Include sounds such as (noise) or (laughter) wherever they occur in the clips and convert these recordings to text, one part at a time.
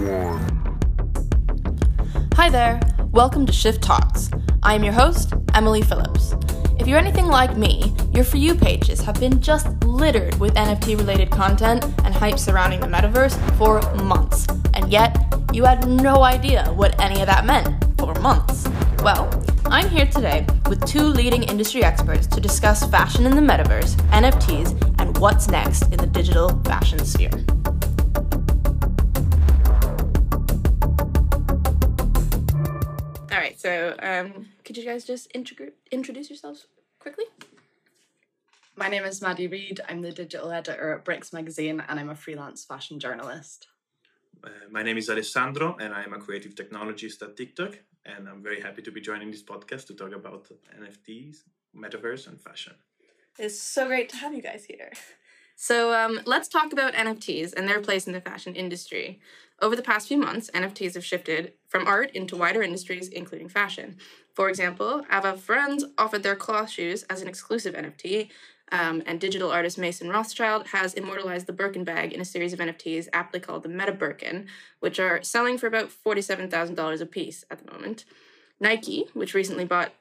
one. Hi there, welcome to Shift Talks. I am your host, Emily Phillips. If you're anything like me, your For You pages have been just littered with NFT related content and hype surrounding the metaverse for months, and yet you had no idea what any of that meant for months. Well, I'm here today with two leading industry experts to discuss fashion in the metaverse, NFTs, and what's next in the digital fashion sphere. Right, so um, could you guys just integ- introduce yourselves quickly? My name is Maddy Reid. I'm the digital editor at Bricks Magazine and I'm a freelance fashion journalist. Uh, my name is Alessandro, and I'm a creative technologist at TikTok. And I'm very happy to be joining this podcast to talk about NFTs, metaverse, and fashion. It's so great to have you guys here. So um, let's talk about NFTs and their place in the fashion industry. Over the past few months, NFTs have shifted from art into wider industries, including fashion. For example, Ava Friends offered their cloth shoes as an exclusive NFT, um, and digital artist Mason Rothschild has immortalized the Birkin bag in a series of NFTs aptly called the Meta Birkin, which are selling for about $47,000 a piece at the moment. Nike, which recently bought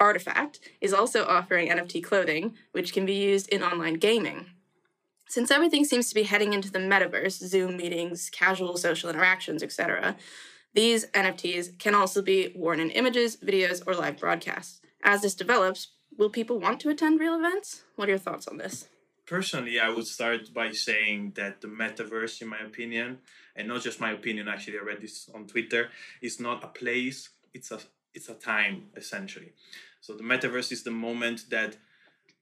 RTFKT, is also offering NFT clothing, which can be used in online gaming. Since everything seems to be heading into the metaverse, Zoom meetings, casual social interactions, etc., these NFTs can also be worn in images, videos, or live broadcasts. As this develops, will people want to attend real events? What are your thoughts on this? Personally, I would start by saying that the metaverse, in my opinion, and not just my opinion, actually, I read this on Twitter, is not a place, it's a it's a time essentially. So the metaverse is the moment that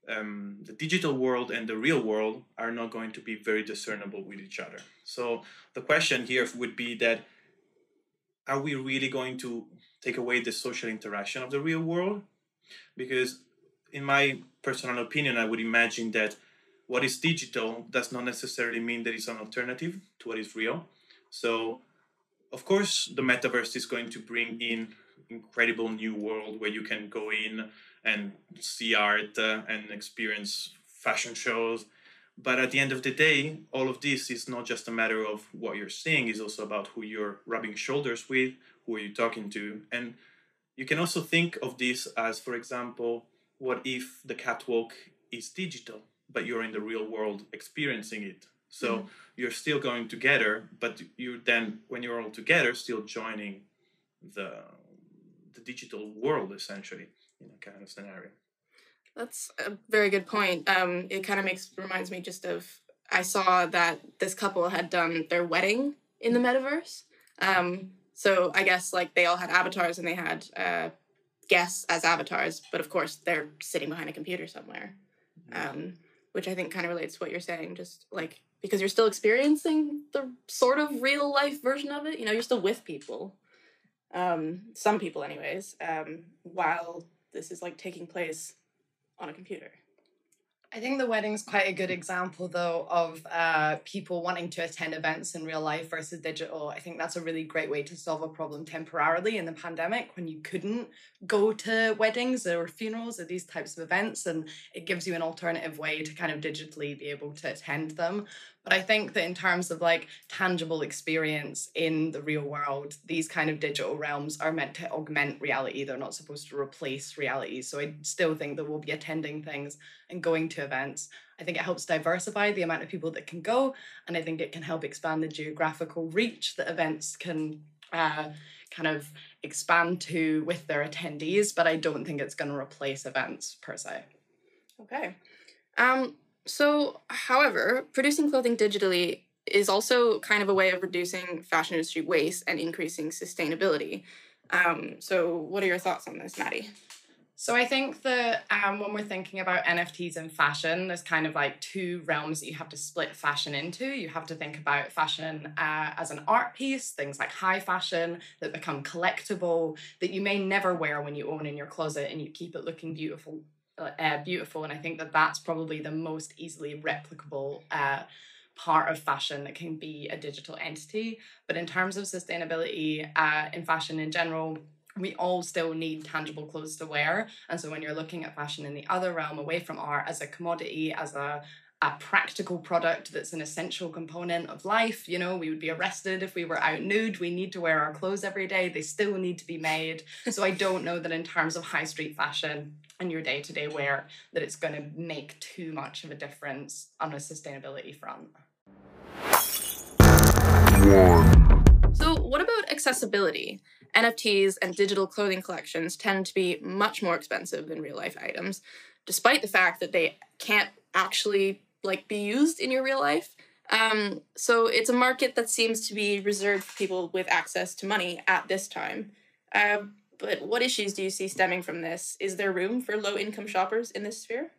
um, the digital world and the real world are not going to be very discernible with each other. So the question here would be that are we really going to take away the social interaction of the real world? Because in my personal opinion, I would imagine that what is digital does not necessarily mean that it's an alternative to what is real. So, of course, the metaverse is going to bring in incredible new world where you can go in and see art uh, and experience fashion shows. But at the end of the day, all of this is not just a matter of what you're seeing, it's also about who you're rubbing shoulders with, who are you talking to. And you can also think of this as, for example, what if the catwalk is digital, but you're in the real world experiencing it? So mm-hmm. you're still going together, but you then, when you're all together, still joining the the digital world essentially in a kind of scenario. That's a very good point. Um, it kind of makes reminds me just of I saw that this couple had done their wedding in the metaverse. Um, so I guess like they all had avatars and they had uh, guests as avatars, but of course they're sitting behind a computer somewhere, um, which I think kind of relates to what you're saying. Just like because you're still experiencing the sort of real life version of it, you know, you're still with people, um, some people, anyways, um, while this is like taking place on a computer. I think the wedding's quite a good example, though, of uh, people wanting to attend events in real life versus digital. I think that's a really great way to solve a problem temporarily in the pandemic when you couldn't go to weddings or funerals or these types of events. And it gives you an alternative way to kind of digitally be able to attend them. But I think that in terms of like tangible experience in the real world, these kind of digital realms are meant to augment reality. They're not supposed to replace reality. So I still think that we'll be attending things and going to events. I think it helps diversify the amount of people that can go. And I think it can help expand the geographical reach that events can uh, kind of expand to with their attendees. But I don't think it's going to replace events per se. Okay. Um, so, however, producing clothing digitally is also kind of a way of reducing fashion industry waste and increasing sustainability. Um, so, what are your thoughts on this, Maddy? So I think that um, when we're thinking about NFTs and fashion, there's kind of like two realms that you have to split fashion into. You have to think about fashion uh, as an art piece, things like high fashion that become collectible that you may never wear when you own in your closet and you keep it looking beautiful uh, beautiful. And I think that that's probably the most easily replicable uh, part of fashion that can be a digital entity. But in terms of sustainability uh, in fashion in general, we all still need tangible clothes to wear. And so when you're looking at fashion in the other realm, away from art as a commodity, as a a practical product that's an essential component of life. You know, we would be arrested if we were out nude. We need to wear our clothes every day. They still need to be made. So I don't know that in terms of high street fashion and your day to day wear, that it's going to make too much of a difference on a sustainability front. So, what about accessibility? NFTs and digital clothing collections tend to be much more expensive than real life items, despite the fact that they can't actually like be used in your real life. Um, so it's a market that seems to be reserved for people with access to money at this time. Uh, but what issues do you see stemming from this? Is there room for low income shoppers in this sphere?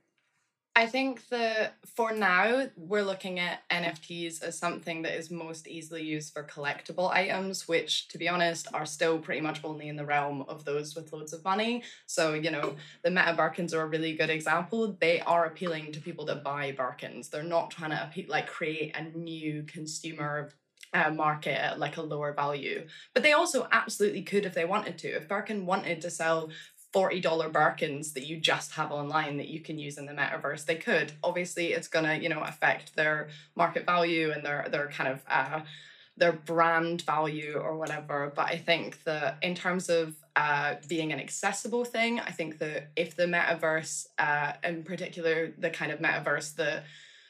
I think that for now, we're looking at NFTs as something that is most easily used for collectible items, which, to be honest, are still pretty much only in the realm of those with loads of money. So, you know, the Meta Birkins are a really good example. They are appealing to people that buy Birkins. They're not trying to like create a new consumer uh, market at like a lower value. But they also absolutely could if they wanted to. If Birkin wanted to sell $40 Birkins that you just have online that you can use in the metaverse. They could. Obviously, it's gonna, you know, affect their market value and their their kind of uh their brand value or whatever. But I think that in terms of uh, being an accessible thing, I think that if the metaverse, uh, in particular, the kind of metaverse that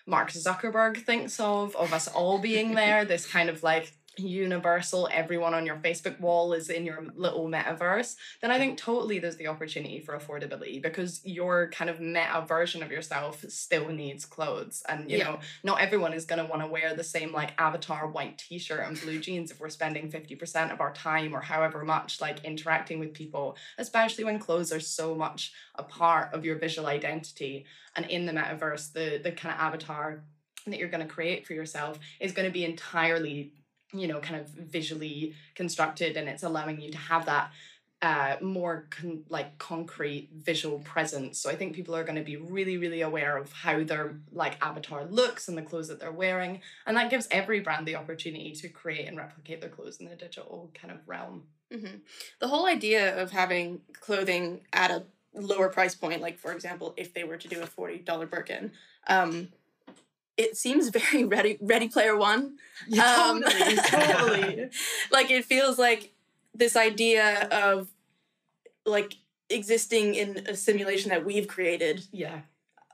Mark Zuckerberg thinks of, of us all being (laughs) there, this kind of like universal, everyone on your Facebook wall is in your little metaverse, then I think totally there's the opportunity for affordability because your kind of meta version of yourself still needs clothes. And, you yeah. know, not everyone is going to want to wear the same like avatar white t shirt and blue jeans if we're spending 50% of our time or however much like interacting with people, especially when clothes are so much a part of your visual identity. And in the metaverse, the, the kind of avatar that you're going to create for yourself is going to be entirely you know kind of visually constructed and it's allowing you to have that uh, more con- like concrete visual presence. So I think people are going to be really, really aware of how their like avatar looks and the clothes that they're wearing, and that gives every brand the opportunity to create and replicate their clothes in the digital kind of realm. Mm-hmm. The whole idea of having clothing at a lower price point, like for example, if they were to do a forty dollar Birkin, um, it seems very (laughs) ready ready player one. Yeah, um, totally (laughs) totally. Like it feels like this idea of like existing in a simulation that we've created. Yeah.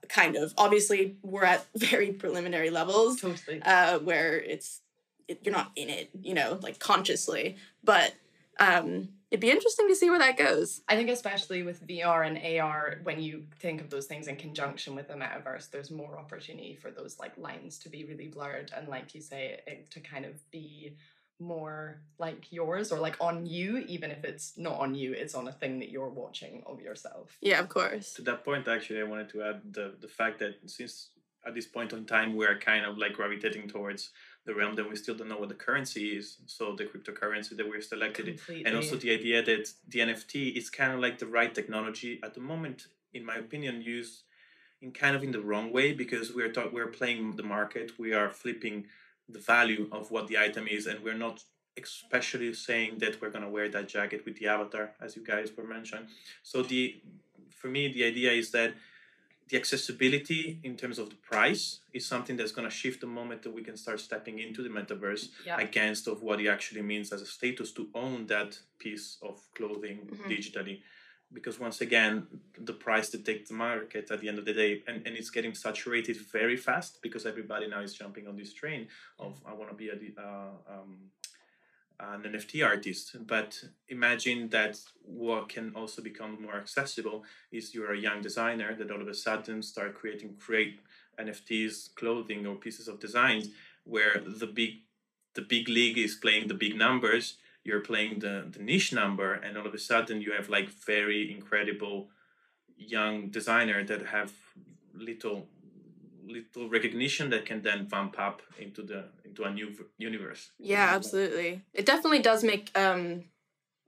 Kind of. Obviously we're at very preliminary levels totally. uh where it's it, you're not in it you know like consciously. But um it'd be interesting to see where that goes. I think especially with VR and AR, when you think of those things in conjunction with the metaverse, there's more opportunity for those like lines to be really blurred and like you say, it, to kind of be more like yours or like on you, even if it's not on you, it's on a thing that you're watching of yourself. Yeah, of course. To that point, actually, I wanted to add the the fact that since at this point in time we're kind of like gravitating towards the realm that we still don't know what the currency is. So the cryptocurrency that we're selected, Completely. and also the idea that the NFT is kind of like the right technology at the moment, in my opinion, used in kind of in the wrong way because we're talk, we're playing the market. We are flipping the value of what the item is, and we're not especially saying that we're gonna wear that jacket with the avatar, as you guys were mentioned. So the for me, the idea is that the accessibility in terms of the price is something that's going to shift the moment that we can start stepping into the metaverse yeah. against of what it actually means as a status to own that piece of clothing mm-hmm. digitally because once again the price that takes the market at the end of the day and, and it's getting saturated very fast because everybody now is jumping on this train of i want to be a uh, um, an NFT artist. But imagine that what can also become more accessible is you're a young designer that all of a sudden start creating great NFTs, clothing or pieces of designs where the big the big league is playing the big numbers, you're playing the, the niche number, and all of a sudden you have like very incredible young designer that have little little recognition that can then bump up into the into a new universe. Yeah, absolutely. It definitely does make um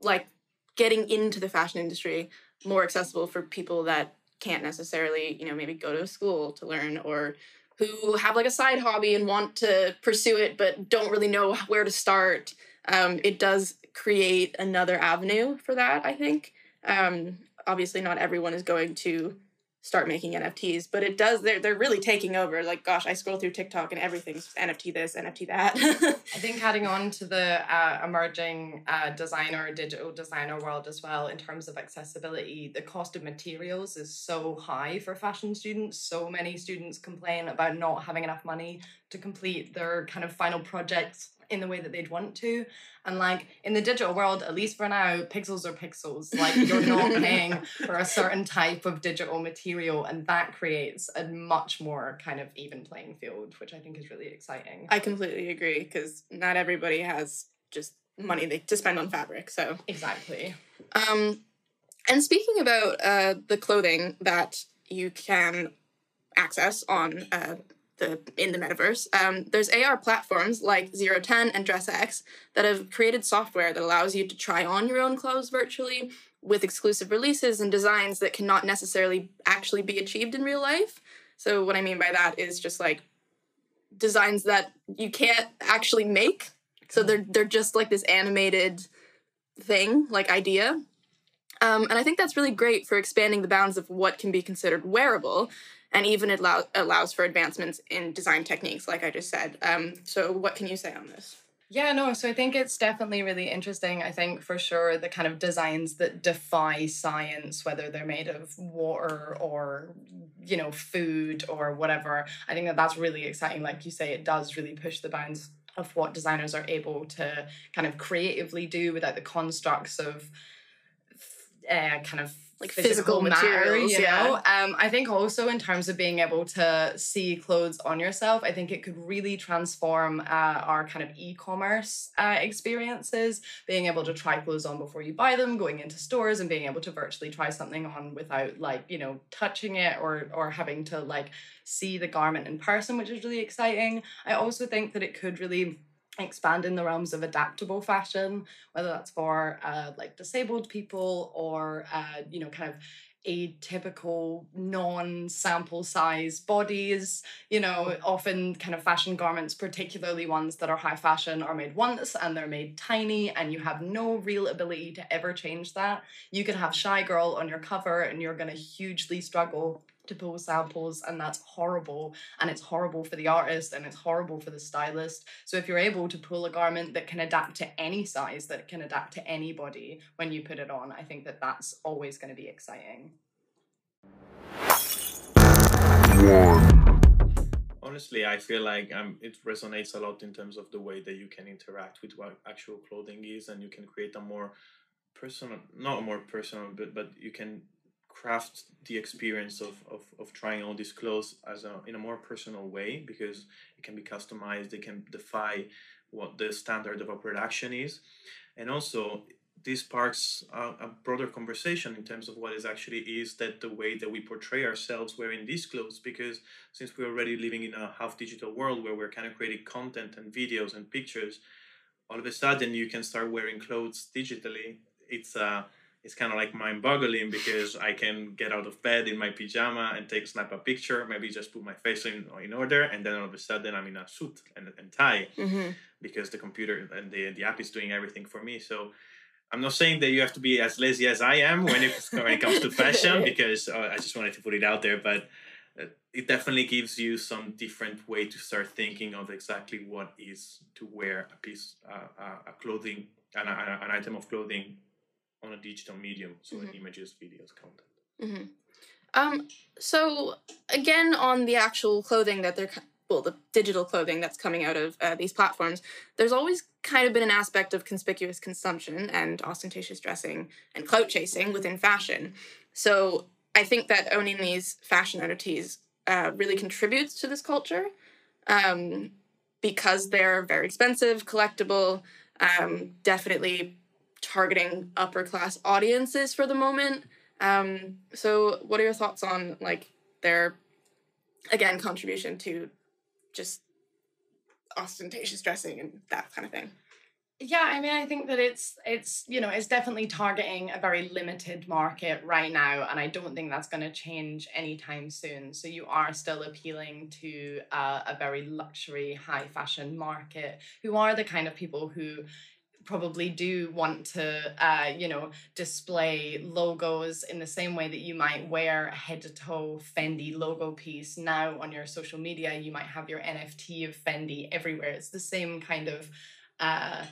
like getting into the fashion industry more accessible for people that can't necessarily, you know, maybe go to school to learn or who have like a side hobby and want to pursue it but don't really know where to start. Um, it does create another avenue for that, I think. Um, obviously, not everyone is going to start making NFTs, but it does they're they're really taking over. Like gosh, I scroll through TikTok and everything's NFT this, NFT that. (laughs) I think adding on to the uh, emerging uh, designer, digital designer world as well, in terms of accessibility, the cost of materials is so high for fashion students. So many students complain about not having enough money to complete their kind of final projects in the way that they'd want to. And like in the digital world, at least for now, pixels are pixels. Like you're not (laughs) paying for a certain type of digital material, and that creates a much more kind of even playing field, which I think is really exciting. I completely agree because not everybody has just money they, to spend on fabric. So exactly. Um, and speaking about uh, the clothing that you can access on uh, the in the metaverse. Um, there's AR platforms like ZERO10 and DressX that have created software that allows you to try on your own clothes virtually with exclusive releases and designs that cannot necessarily actually be achieved in real life. So what I mean by that is just like designs that you can't actually make. So they're they're just like this animated thing, like idea. Um, and I think that's really great for expanding the bounds of what can be considered wearable and even allow, allows for advancements in design techniques, like I just said. Um, so, what can you say on this? Yeah, no, so I think it's definitely really interesting. I think for sure the kind of designs that defy science, whether they're made of water or, you know, food or whatever, I think that that's really exciting. Like you say, it does really push the bounds of what designers are able to kind of creatively do without the constructs of uh, kind of like physical, physical materials, you yeah. know. Um, I think also in terms of being able to see clothes on yourself, I think it could really transform uh, our kind of e-commerce uh, experiences. Being able to try clothes on before you buy them, going into stores, and being able to virtually try something on without like you know touching it or or having to like see the garment in person, which is really exciting. I also think that it could really expand in the realms of adaptable fashion, whether that's for uh, like disabled people or uh, you know kind of atypical non-sample size bodies you know often kind of fashion garments particularly ones that are high fashion are made once and they're made tiny and you have no real ability to ever change that. You could have shy girl on your cover and you're going to hugely struggle to pull samples and that's horrible. And it's horrible for the artist and it's horrible for the stylist. So if you're able to pull a garment that can adapt to any size that can adapt to anybody when you put it on i think that that's always going to be exciting. Honestly i feel like um, it resonates a lot in terms of the way that you can interact with what actual clothing is and you can create a more personal not a more personal but but you can craft the experience of, of, of trying on these clothes as a in a more personal way because it can be customized it can defy what the standard of a production is. And also this sparks a, a broader conversation in terms of what is actually is that the way that we portray ourselves wearing these clothes because since we're already living in a half digital world where we're kind of creating content and videos and pictures all of a sudden you can start wearing clothes digitally. It's a uh, it's kind of like mind-boggling because I can get out of bed in my pajama and take snap a picture, maybe just put my face in in order, and then all of a sudden I'm in a suit and, and tie mm-hmm. because the computer and the, the app is doing everything for me. So I'm not saying that you have to be as lazy as I am when it (laughs) when it comes to fashion (laughs) because uh, I just wanted to put it out there, but uh, it definitely gives you some different way to start thinking of exactly what is to wear a piece, uh, a clothing, an, an item of clothing on a digital medium, so mm-hmm. images, videos, content. Mm-hmm. Um, so again, on the actual clothing that they're well, the digital clothing that's coming out of uh, these platforms, there's always kind of been an aspect of conspicuous consumption and ostentatious dressing and clout chasing within fashion. So I think that owning these fashion entities uh, really contributes to this culture um, because they're very expensive, collectible, um, definitely targeting upper class audiences for the moment. Um, so, what are your thoughts on like their again contribution to just ostentatious dressing and that kind of thing? Yeah, I mean, I think that it's it's you know it's definitely targeting a very limited market right now, and I don't think that's going to change anytime soon. So you are still appealing to uh, a very luxury, high fashion market, who are the kind of people who probably do want to, uh, you know, display logos in the same way that you might wear a head to toe Fendi logo piece. Now on your social media, you might have your NFT of Fendi everywhere. It's the same kind of, uh,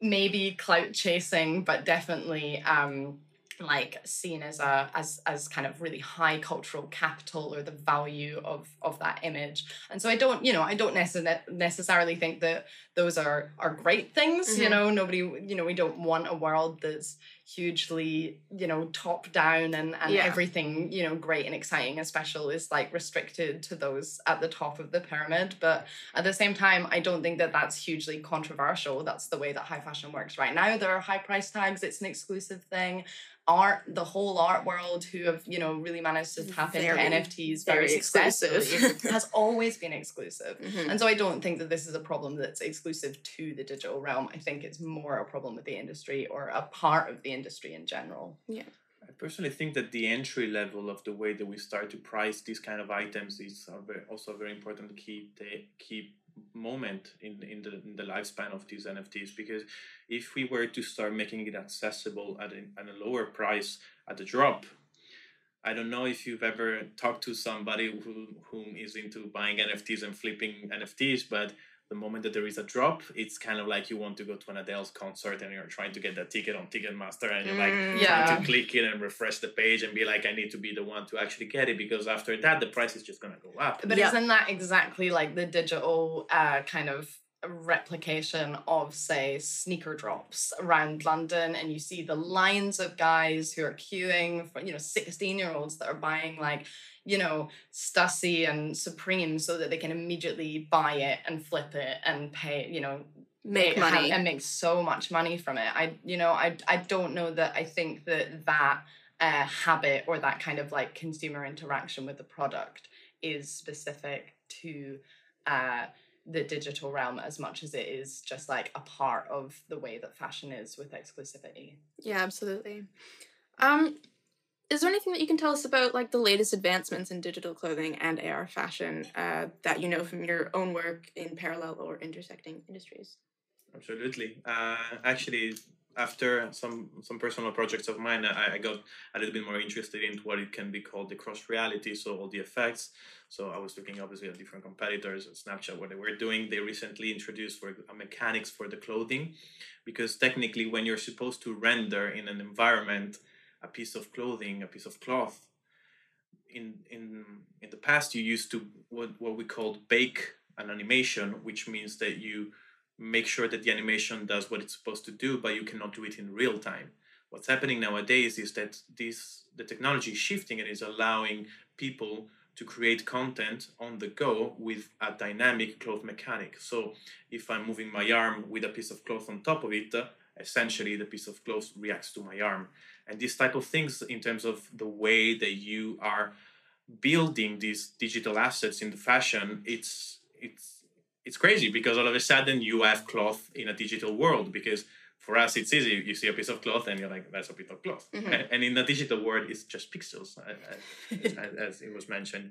maybe clout chasing, but definitely. Um, like seen as a as as kind of really high cultural capital or the value of of that image and so i don't you know i don't necessarily necessarily think that those are are great things mm-hmm. you know nobody you know we don't want a world that's hugely you know top down and and yeah. everything you know great and exciting and special is like restricted to those at the top of the pyramid. But at the same time i don't think that that's hugely controversial. That's the way that high fashion works right now. There are high price tags. It's an exclusive thing. Art the whole art world who have you know really managed to tap very, into nfts very, very exclusive. (laughs) has always been exclusive. Mm-hmm. and so i don't think that this is a problem that's exclusive to the digital realm. I think it's more a problem with the industry or a part of the industry in general. Yeah. I personally think that the entry level of the way that we start to price these kind of items is also a very important key key moment in in the in the lifespan of these NFTs because if we were to start making it accessible at a, at a lower price at the drop I don't know if you've ever talked to somebody who whom is into buying NFTs and flipping NFTs but the moment that there is a drop, it's kind of like you want to go to an Adele's concert and you're trying to get that ticket on Ticketmaster and you're like mm, yeah. trying to click it and refresh the page and be like, I need to be the one to actually get it because after that the price is just gonna go up. But yeah. isn't that exactly like the digital uh, kind of replication of say sneaker drops around london and you see the lines of guys who are queuing for you know 16 year olds that are buying like you know, Stussy and Supreme so that they can immediately buy it and flip it and pay, you know, make money and make so much money from it. I, you know, I, I don't know that I think that that uh, habit or that kind of like consumer interaction with the product is specific to uh, the digital realm as much as it is just like a part of the way that fashion is with exclusivity. Yeah, absolutely. Um, is there anything that you can tell us about like the latest advancements in digital clothing and AR fashion uh, that you know from your own work in parallel or intersecting industries? Absolutely. Uh, actually, after some some personal projects of mine, I, I got a little bit more interested in what it can be called the cross reality. So all the effects. So I was looking obviously at different competitors, Snapchat, what they were doing. They recently introduced for a mechanics for the clothing, because technically, when you're supposed to render in an environment a piece of clothing, a piece of cloth. In in in the past, you used to what what we called bake an animation, which means that you make sure that the animation does what it's supposed to do, but you cannot do it in real time. What's happening nowadays is that this the technology is shifting and is allowing people to create content on the go with a dynamic cloth mechanic. So if I'm moving my arm with a piece of cloth on top of it, uh, essentially the piece of cloth reacts to my arm and these type of things in terms of the way that you are building these digital assets in the fashion it's it's it's crazy because all of a sudden you have cloth in a digital world because for us it's easy. You see a piece of cloth and you're like that's a piece of cloth. Mm-hmm. and, in the digital world it's just pixels as, (laughs) as, it was mentioned.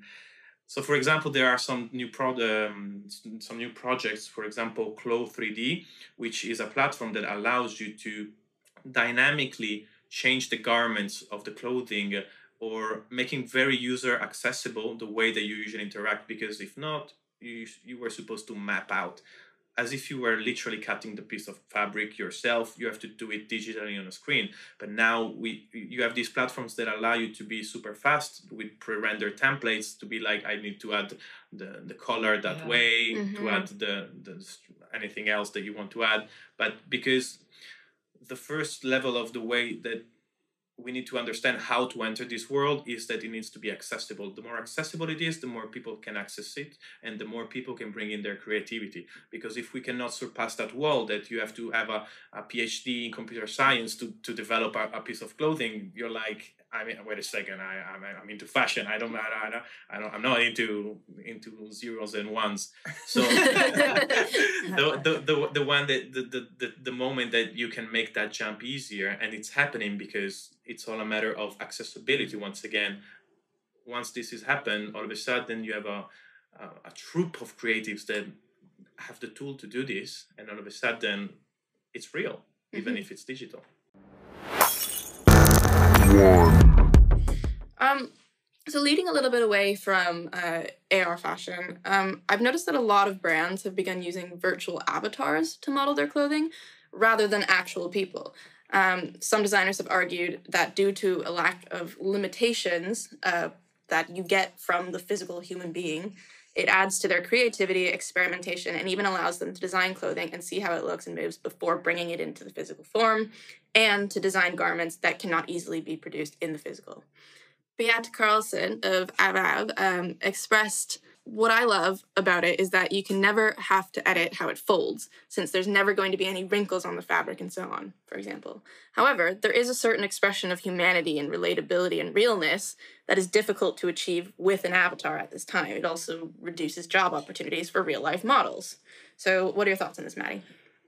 So for example there are some new pro- um, some new projects for example CLO 3D which is a platform that allows you to dynamically change the garments of the clothing or making very user accessible the way that you usually interact because if not you, you were supposed to map out as if you were literally cutting the piece of fabric yourself you have to do it digitally on a screen but now we you have these platforms that allow you to be super fast with pre-rendered templates to be like i need to add the, the color that yeah. way mm-hmm. to add the, the anything else that you want to add but because the first level of the way that we need to understand how to enter this world is that it needs to be accessible. The more accessible it is, the more people can access it, and the more people can bring in their creativity. Because if we cannot surpass that wall, that you have to have a, a PhD in computer science to, to develop a, a piece of clothing, you're like, I mean, wait a second. I, I'm, I'm into fashion. I don't, I don't, I don't, I'm not into into zeros and ones. So (laughs) the, the, the, the one that the, the, the moment that you can make that jump easier, and it's happening because it's all a matter of accessibility. Once again, once this has happened, all of a sudden you have a a, a troop of creatives that have the tool to do this, and all of a sudden it's real, even Mhm. if it's digital. Um, so leading a little bit away from uh, AR fashion, um, I've noticed that a lot of brands have begun using virtual avatars to model their clothing rather than actual people. Um, some designers have argued that due to a lack of limitations uh, that you get from the physical human being, it adds to their creativity, experimentation, and even allows them to design clothing and see how it looks and moves before bringing it into the physical form, and to design garments that cannot easily be produced in the physical. Beate Karlsson of AVAVAV um, expressed what I love about it is that you can never have to edit how it folds, since there's never going to be any wrinkles on the fabric and so on, for example. However, there is a certain expression of humanity and relatability and realness that is difficult to achieve with an avatar at this time. It also reduces job opportunities for real life models. So, what are your thoughts on this, Maddy?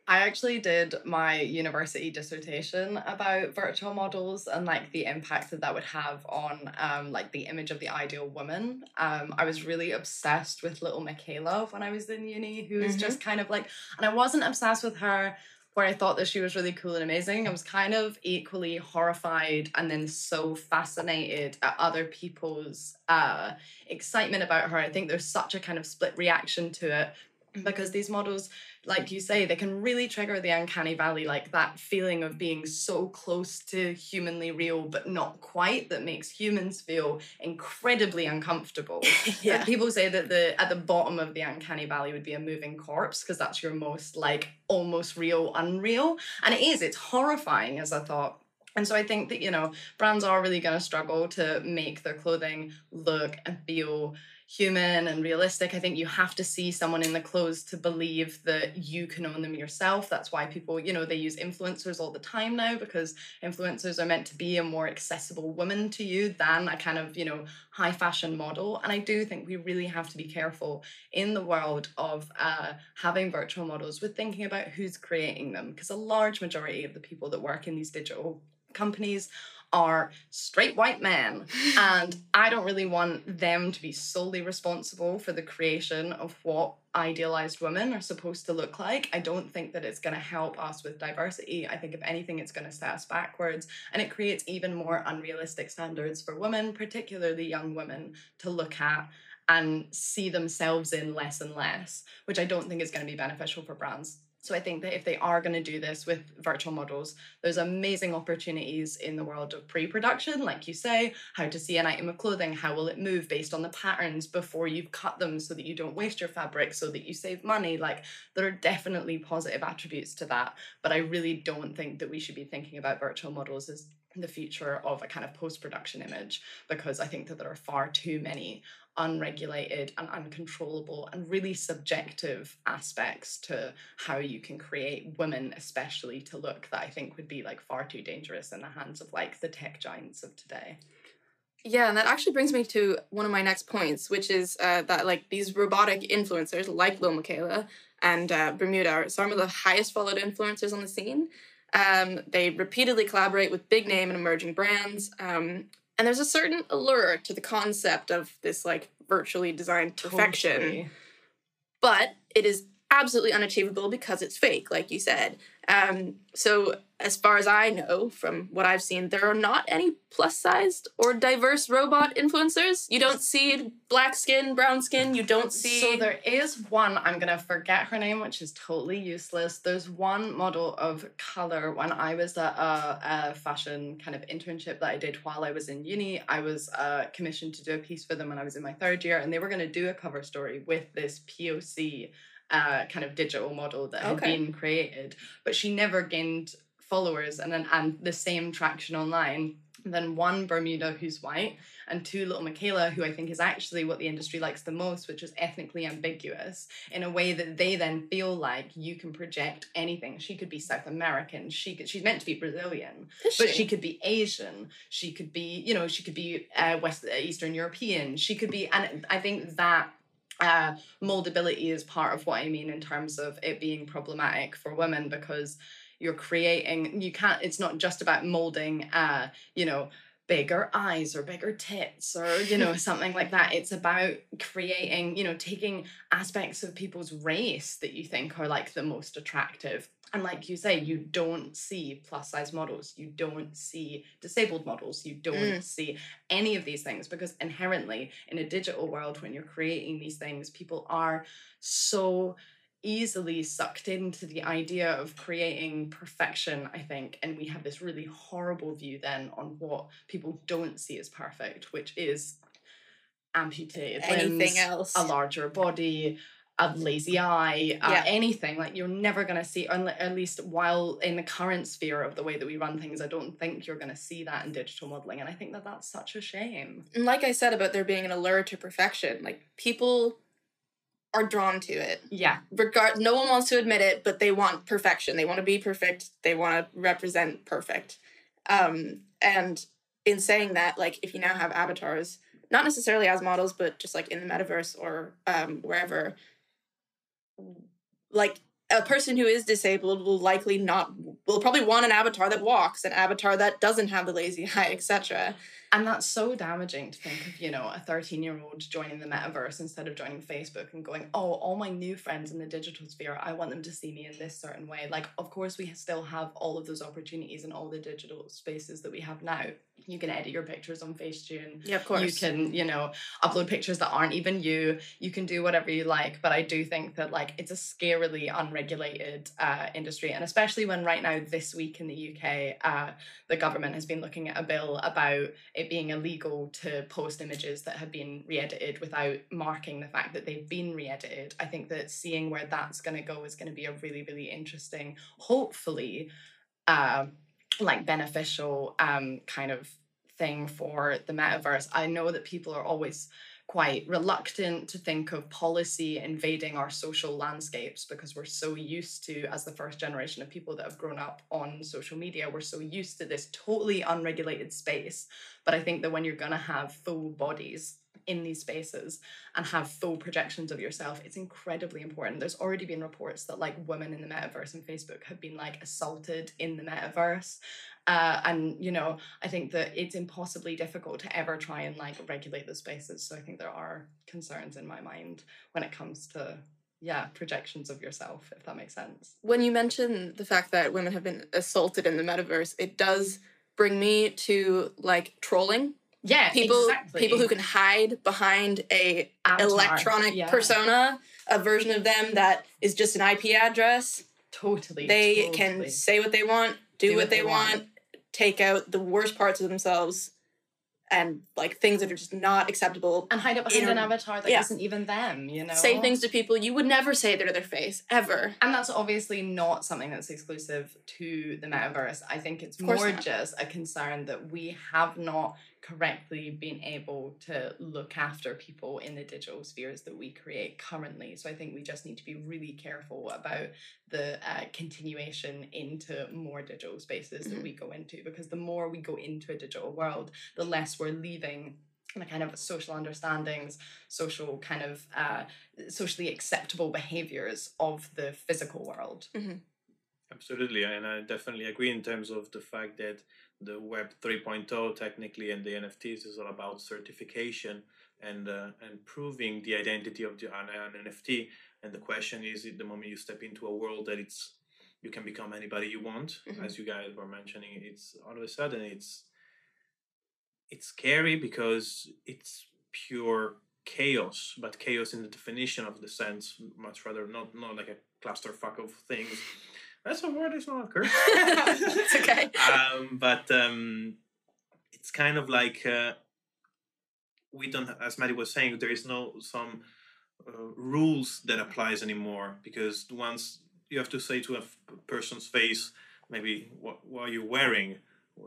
I actually did my university dissertation about virtual models and like the impact that that would have on um, like the image of the ideal woman. Um, I was really obsessed with Lil Miquela when I was in uni, who was Mhm. just kind of like, and I wasn't obsessed with her where I thought that she was really cool and amazing. I was kind of equally horrified and then so fascinated at other people's uh, excitement about her. I think there's such a kind of split reaction to it Mm-hmm. because these models like you say they can really trigger the uncanny valley like that feeling of being so close to humanly real but not quite that makes humans feel incredibly uncomfortable. (laughs) Yeah. people say that the at the bottom of the uncanny valley would be a moving corpse because that's your most like almost real unreal. And it is it's horrifying as i thought. And so I think that, you know, brands are really going to struggle to make their clothing look and feel human and realistic. I think you have to see someone in the clothes to believe that you can own them yourself. That's why people, you know, they use influencers all the time now because influencers are meant to be a more accessible woman to you than a kind of, you know, high fashion model. And I do think we really have to be careful in the world of uh, having virtual models with thinking about who's creating them because a large majority of the people that work in these digital companies are straight white men. (laughs) And i don't really want them to be solely responsible for the creation of what idealized women are supposed to look like. I don't think that it's going to help us with diversity. I think if anything it's going to set us backwards. And it creates even more unrealistic standards for women particularly young women to look at and see themselves in less and less which i don't think is going to be beneficial for brands so I think that if they are going to do this with virtual models, there's amazing opportunities in the world of pre-production, like you say, how to see an item of clothing, how will it move based on the patterns before you've cut them so that you don't waste your fabric, so that you save money. Like there are definitely positive attributes to that, but I really don't think that we should be thinking about virtual models as the future of a kind of post-production image because I think that there are far too many unregulated and uncontrollable and really subjective aspects to how you can create women especially to look that i think would be like far too dangerous in the hands of like the tech giants of today Yeah, and that actually brings me to one of my next points, which is uh, that like these robotic influencers, like Lil Miquela and uh, Bermuda, are some of the highest followed influencers on the scene. Um, they repeatedly collaborate with big name and emerging brands, um, and there's a certain allure to the concept of this like virtually designed perfection. Totally. But it is absolutely unachievable because it's fake, like you said. Um, so, as far as I know from what I've seen, there are not any plus sized or diverse robot influencers. You don't see black skin, brown skin. You don't see. So there is one, I'm gonna forget her name, which is totally useless. There's one model of color when I was at a, a fashion kind of internship that I did while I was in uni. I was uh, commissioned to do a piece for them when I was in my third year, and they were gonna do a cover story with this POC uh, kind of digital model that had Okay. been created, but she never gained followers and then and the same traction online. than one Bermuda who's white and two Lil Miquela who I think is actually what the industry likes the most, which is ethnically ambiguous in a way that they then feel like you can project anything. She could be South American. She could, she's meant to be Brazilian, Is but she could be Asian. She could be, you know, she could be uh, West uh, Eastern European. She could be, and I think that uh, moldability is part of what I mean in terms of it being problematic for women because you're creating. You can't. It's not just about molding. Uh, you know. Bigger eyes or bigger tits or you know something like that. It's about creating you know taking aspects of people's race that you think are like the most attractive. And like you say you don't see plus size models. You don't see disabled models. You don't Mm. see any of these things because inherently in a digital world when you're creating these things people are so easily sucked into the idea of creating perfection, I think. And we have this really horrible view then on what people don't see as perfect, which is amputated Anything limbs, else. a larger body, a lazy eye, uh, Yeah. anything. Like you're never going to see, at least while in the current sphere of the way that we run things, I don't think you're going to see that in digital modeling. And I think that that's such a shame. And like I said about there being an allure to perfection, like people are drawn to it. Yeah. Regard no one wants to admit it, but they want perfection. They want to be perfect. They want to represent perfect. Um, and in saying that, like if you now have avatars, not necessarily as models, but just like in the metaverse or um, wherever, like a person who is disabled will likely not will probably want an avatar that walks, an avatar that doesn't have the lazy (laughs) eye, etc. And that's so damaging to think of, you know, a 13 year old joining the metaverse instead of joining Facebook and going, oh, all my new friends in the digital sphere, I want them to see me in this certain way. Like, of course, we still have all of those opportunities and all the digital spaces that we have now. You can edit your pictures on Facetune. Yeah, of course. You can, you know, upload pictures that aren't even you. You can do whatever you like. But I do think that, like, it's a scarily unregulated uh, industry. And especially when right now, this week in the UK, uh, the government has been looking at a bill about it being illegal to post images that have been re-edited without marking the fact that they've been re-edited. I think that seeing where that's going to go is going to be a really, really interesting, hopefully, uh, like beneficial um, kind of thing for the metaverse. I know that people are always quite reluctant to think of policy invading our social landscapes because we're so used to, as the first generation of people that have grown up on social media, we're so used to this totally unregulated space. But I think that when you're going to have full bodies in these spaces and have full projections of yourself, it's incredibly important. There's already been reports that like women in the metaverse and Facebook have been like assaulted in the metaverse. Uh, and you know, I think that it's impossibly difficult to ever try and like regulate the spaces. So I think there are concerns in my mind when it comes to yeah projections of yourself, if that makes sense. when you mention the fact that women have been assaulted in the metaverse, it does bring me to like trolling Yeah, people. exactly. People who can hide behind a Avatar, electronic yeah. persona, a version of them that is just an IP address. totally They totally. can say what they want, do, what, they, want, take out the worst parts of themselves, and like things that are just not acceptable. and hide it behind in an avatar that yeah. not even them. You know, Say things to people you would never say to their face ever. And that's obviously not something that's exclusive to the metaverse. I think it's more not. just a concern that we have not correctly been able to look after people in the digital spheres that we create currently. So I think we just need to be really careful about the uh, continuation into more digital spaces that Mhm. we go into because the more we go into a digital world, the less we're leaving the kind of social understandings, social kind of uh, socially acceptable behaviors of the physical world. Absolutely, and I definitely agree in terms of the fact that the Web 3.0 technically and the NFTs is all about certification and uh, and proving the identity of the an, an NFT. And the question is, the moment you step into a world that it's you can become anybody you want, Mhm. as you guys were mentioning, it's all of a sudden it's it's scary because it's pure chaos, but chaos in the definition of the sense, much rather not not like a clusterfuck of things. That's a word. It's not a curse. (laughs) It's okay. Um, but um, it's kind of like uh, we don't, as Maddy was saying, there is no some uh, rules that applies anymore because once you have to say to a f- person's face, maybe what what are you wearing?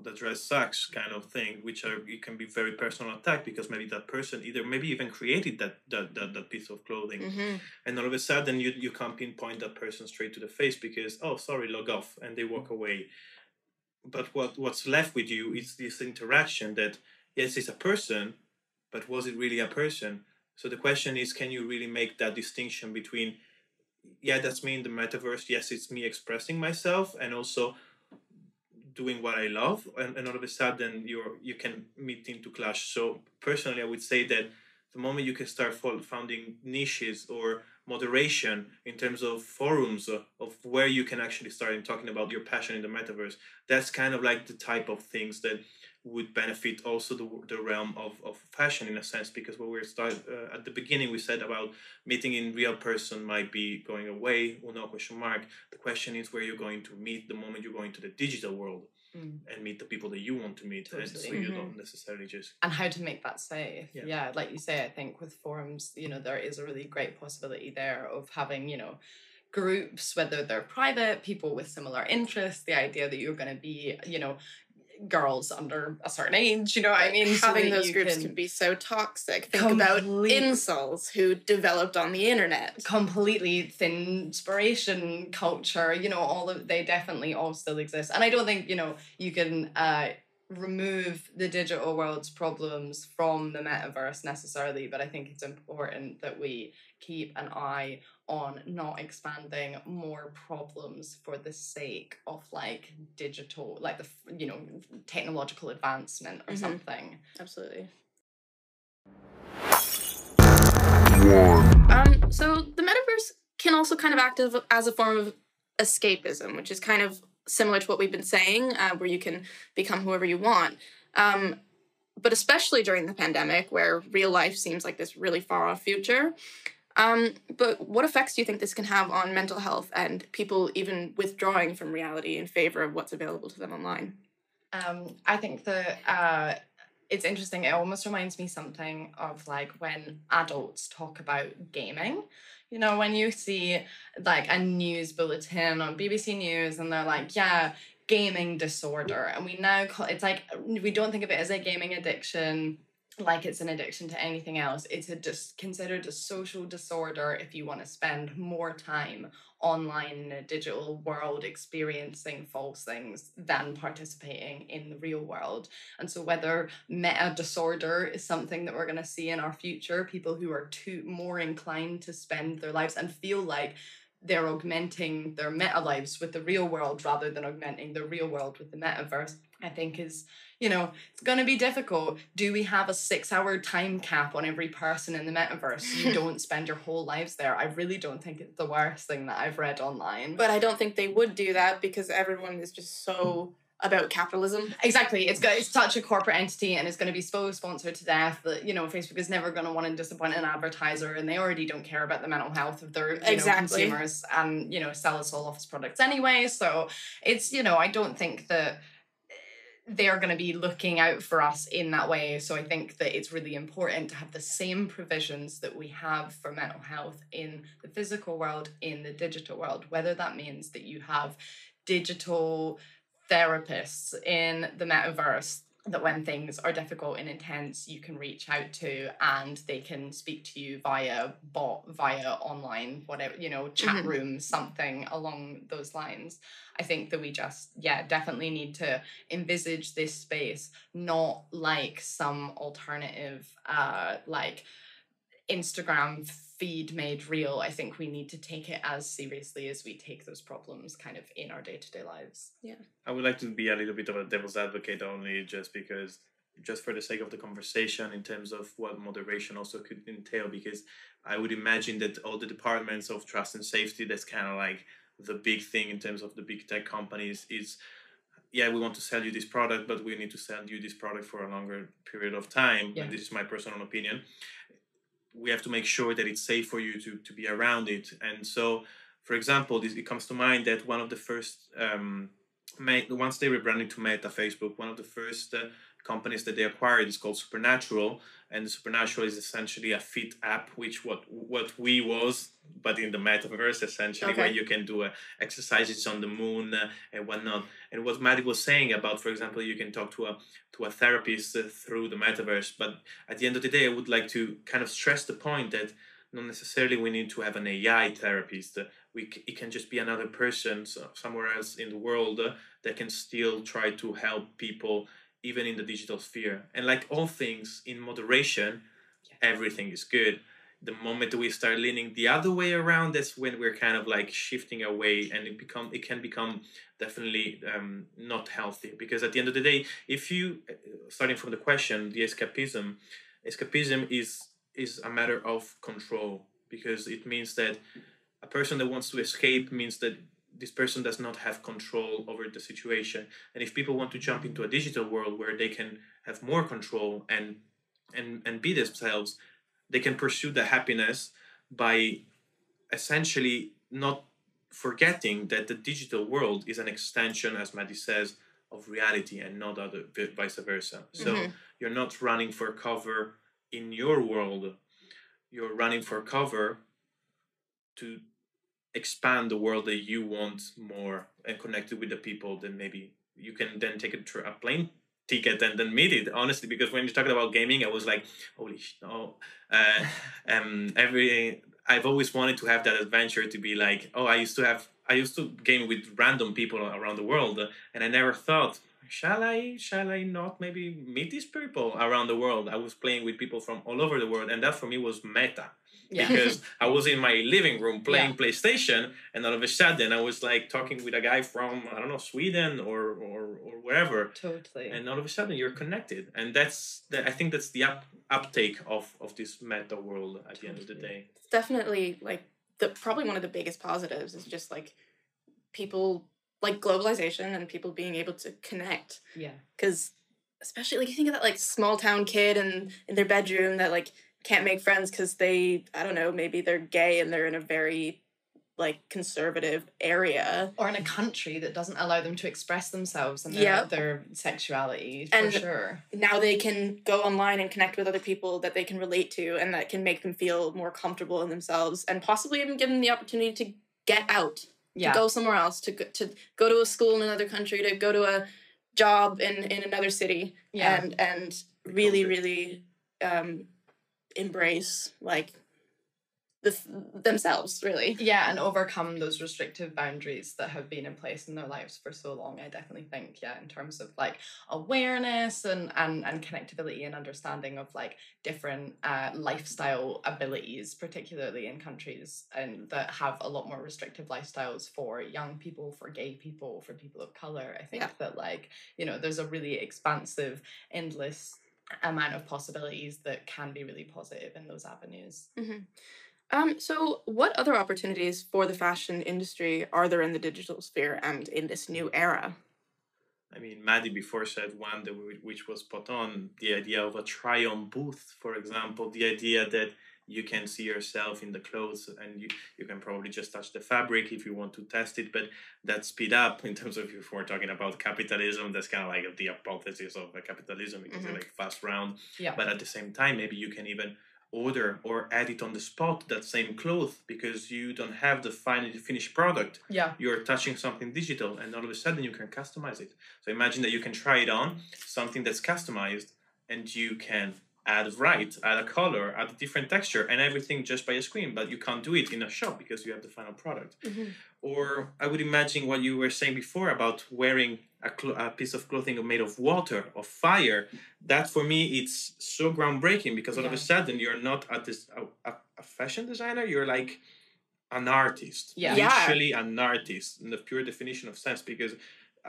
The dress sucks, kind of thing, which are it can be very personal attack because maybe that person either maybe even created that that, that, that piece of clothing. Hmm and all of a sudden you, you can't pinpoint that person straight to the face because oh sorry log off and they walk away. But what what's left with you is this interaction that yes it's a person but was it really a person? So the question is can you really make that distinction between yeah that's me in the metaverse yes it's me expressing myself and also doing what I love, and, and all of a sudden you're you can meet into clash. So personally, I would say that the moment you can start founding niches or moderation in terms of forums of, where you can actually start in talking about your passion in the metaverse, that's kind of like the type of things that would benefit also the, the realm of, of fashion in a sense because what we start uh, at the beginning we said about meeting in real person might be going away or no question mark. The question is where you're going to meet the moment you're going to the digital world mm. and meet the people that you want to meet and so you mm-hmm. don't necessarily just and how to make that safe yeah. yeah like you say i think with forums you know there is a really great possibility there of having you know groups, whether they're private, people with similar interests, the idea that you're going to be, you know, girls under a certain age. You know what I mean? Having so those groups can, can, be so toxic. Think about incels who developed on the internet. Completely thinspiration culture. You know, all of they definitely all still exist. And I don't think you know you can. uh remove the digital world's problems from the metaverse necessarily, but I think it's important that we keep an eye on not expanding more problems for the sake of like digital, like the you know technological advancement or mm-hmm. something. Absolutely. Um, so the metaverse can also kind of act as a form of escapism, which is kind of similar to what we've been saying, uh, where you can become whoever you want. Um, but especially during the pandemic, where real life seems like this really far off future. Um, but what effects do you think this can have on mental health and people even withdrawing from reality in favor of what's available to them online? Um, I think that uh, it's interesting. It almost reminds me something of like when adults talk about gaming. You know, when you see like a news bulletin on BBC News and they're like, yeah, gaming disorder. And we now call it's like, we don't think of it as a gaming addiction like it's an addiction to anything else. It's a just considered a social disorder if you want to spend more time online in a digital world experiencing false things than participating in the real world. And so whether meta disorder is something that we're going to see in our future, people who are too more inclined to spend their lives and feel like they're augmenting their meta lives with the real world rather than augmenting the real world with the metaverse, I think is you know, it's going to be difficult. Do we have a six hour time cap on every person in the metaverse? You (laughs) don't spend your whole lives there. I really don't think it's the worst thing that I've read online. But I don't think they would do that because everyone is just so about capitalism. Exactly. It's got it's such a corporate entity and it's going to be so sponsored to death that you know Facebook is never going to want to disappoint an advertiser and they already don't care about the mental health of their exactly. know, consumers and you know sell us all office products anyway. So it's you know I don't think that they're going to be looking out for us in that way. So I think that it's really important to have the same provisions that we have for mental health in the physical world, in the digital world, whether that means that you have digital therapists in the metaverse that when things are difficult and intense, you can reach out to and they can speak to you via bot, via online, whatever, you know, chat mm-hmm. room, something along those lines. I think that we just, yeah, definitely need to envisage this space not like some alternative, uh, like Instagram feed made real, I think we need to take it as seriously as we take those problems kind of in our day to day lives. Yeah. I would like to be a little bit of a devil's advocate only just because just for the sake of the conversation in terms of what moderation also could entail because I would imagine that all the departments of trust and safety that's kind of like the big thing in terms of the big tech companies is yeah we want to sell you this product but we need to sell you this product for a longer period of time yeah. this is my personal opinion we have to make sure that it's safe for you to, to be around it. And so, for example, this, it comes to mind that one of the first, um, once they rebranded to Meta Facebook, one of the first uh, companies that they acquired is called Supernatural, and Supernatural is essentially a fit app, which what what we was, but in the metaverse essentially, okay. where you can do uh, exercises on the moon uh, and whatnot. And what Maddy was saying about, for example, you can talk to a to a therapist uh, through the metaverse. But at the end of the day, I would like to kind of stress the point that not necessarily we need to have an AI therapist. We it can just be another person somewhere else in the world uh, that can still try to help people even in the digital sphere. And like all things in moderation, yeah. everything is good. the moment we start leaning the other way around that's when we're kind of like shifting away and it become it can become definitely um, not healthy because at the end of the day if you uh, starting from the question the escapism escapism is is a matter of control because it means that a person that wants to escape means that this person does not have control over the situation. And if people want to jump into a digital world where they can have more control and and and be themselves they can pursue the happiness by essentially not forgetting that the digital world is an extension as Maddy says of reality and not other vice versa. So Mhm. you're not running for cover in your world. You're running for cover to expand the world that you want more and connect it with the people then maybe you can then take a, tr- a plane ticket and then meet it honestly because when you're talking about gaming i was like holy sh- no. Uh, (laughs) um every i've always wanted to have that adventure to be like oh i used to have i used to game with random people around the world and i never thought shall i shall i not maybe meet these people around the world? I was playing with people from all over the world and that for me was meta Yeah. because I was in my living room playing Yeah. PlayStation, and all of a sudden I was like talking with a guy from I don't know Sweden or or, or wherever, Totally. and all of a sudden you're connected, and that's the, I think that's the up, uptake of of this meta world at the end of the day. It's definitely like the probably one of the biggest positives is just like people like globalization and people being able to connect yeah. because especially like you think of that like small town kid and in their bedroom that like can't make friends because they I don't know maybe they're gay and they're in a very like conservative area Or in a country that doesn't allow them to express themselves and their, Yep. their sexuality, for And- sure. now they can go online and connect with other people that they can relate to and that can make them feel more comfortable in themselves and possibly even give them the opportunity to get out Yeah. to go somewhere else to go, to go to a school in another country to go to a job in in another city yeah. and and really really um embrace like the themselves really yeah, and overcome those restrictive boundaries that have been in place in their lives for so long. I definitely think, yeah, in terms of like awareness and and, and connectivity and understanding of like different uh, lifestyle abilities, particularly in countries and that have a lot more restrictive lifestyles for young people, for gay people, for people of color. I think Yeah. that like you know, there's a really expansive, endless amount of possibilities that can be really positive in those avenues. um so what other opportunities for the fashion industry are there in the digital sphere and in this new era I mean, Maddy before said one that we, which was put on the idea of a try-on booth, for example, the idea that you can see yourself in the clothes and you, you can probably just touch the fabric if you want to test it, but that speed up in terms of if we're talking about capitalism, that's kind of like the hypothesis of a capitalism because Mhm. they're like fast round. Yeah. But at the same time, maybe you can even order or add it on the spot that same cloth because you don't have the final finished product Yeah. you're touching something digital and all of a sudden you can customize it so imagine that you can try it on something that's customized and you can add right add a color add a different texture and everything just by a screen but you can't do it in a shop because you have the final product. Mm-hmm. Or i would imagine what you were saying before about wearing a, clo- a piece of clothing made of water or fire. That for me it's so groundbreaking because all of a sudden you're not at this a, a, a fashion designer you're like an artist. Yeah. Yeah. literally an artist in the pure definition of sense because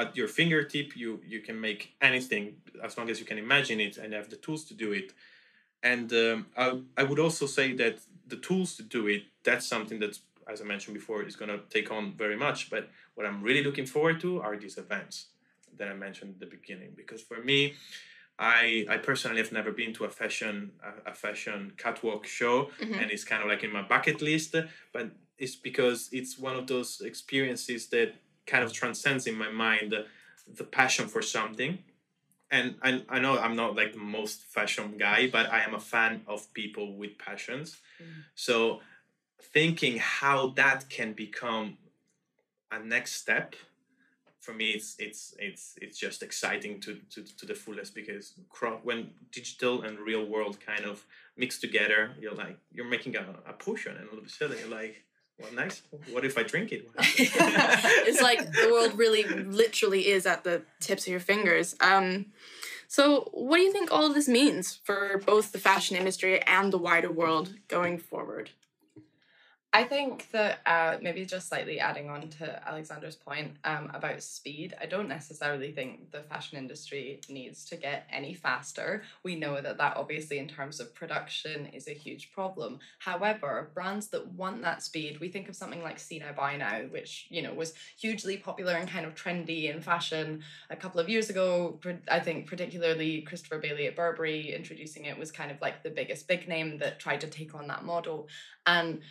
at your fingertip you you can make anything as long as you can imagine it and have the tools to do it. And um, I, I would also say that the tools to do it that's something that's as i mentioned before is going to take on very much. But what i'm really looking forward to are these events that i mentioned at the beginning. Because for me I, I personally have never been to a fashion a, a fashion catwalk show Mhm. and it's kind of like in my bucket list. But it's because it's one of those experiences that kind of transcends in my mind the, passion for something and I, I know i'm not like the most fashion guy but i am a fan of people with passions Mm. so thinking how that can become a next step for me it's it's it's it's just exciting to to, to the fullest because cro- when digital and real world kind of mix together you're like you're making a, a potion and all of a sudden you're like well nice. What if i drink it? (laughs) It's like the world really literally is at the tips of your fingers. Um So, what do you think all of this means for both the fashion industry and the wider world going forward? I think that uh, maybe just slightly adding on to Alessandro's point um, about speed, I don't necessarily think the fashion industry needs to get any faster. We know that that obviously, in terms of production, is a huge problem. However, brands that want that speed, we think of something like See Now Buy Now, which you know was hugely popular and kind of trendy in fashion a couple of years ago. I think particularly Christopher Bailey at Burberry introducing it was kind of like the biggest big name that tried to take on that model and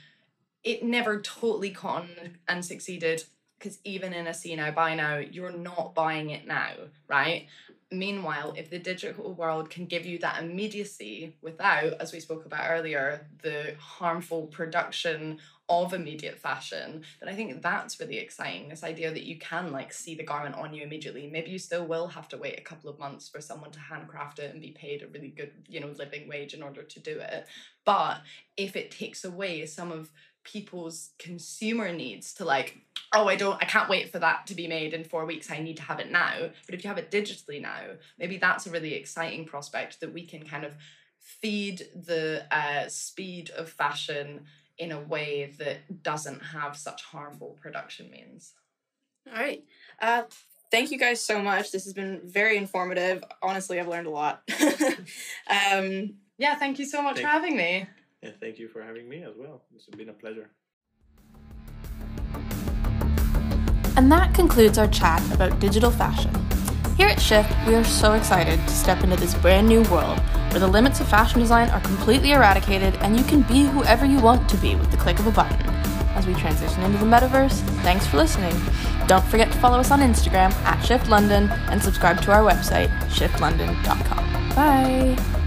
it never totally caught on and succeeded because even in a see now buy now you're not buying it now right? Meanwhile if the digital world can give you that immediacy without as we spoke about earlier the harmful production of immediate fashion then i think that's really exciting this idea that you can like see the garment on you immediately. Maybe you still will have to wait a couple of months for someone to handcraft it and be paid a really good you know living wage in order to do it. But if it takes away some of people's consumer needs to like oh i don't i can't wait for that to be made in four weeks i need to have it now. But if you have it digitally now maybe that's a really exciting prospect that we can kind of feed the uh, speed of fashion in a way that doesn't have such harmful production means. All right. Uh, thank you guys so much. This has been very informative. Honestly i've learned a lot. (laughs) Um, yeah thank you so much thank for having me and thank you for having me as well. It's been a pleasure. And that concludes our chat about digital fashion. Here at Shift, we are so excited to step into this brand new world where the limits of fashion design are completely eradicated and you can be whoever you want to be with the click of a button. As we transition into the metaverse, thanks for listening. Don't forget to follow us on Instagram at Shift London and subscribe to our website, shiftlondon.com. Bye!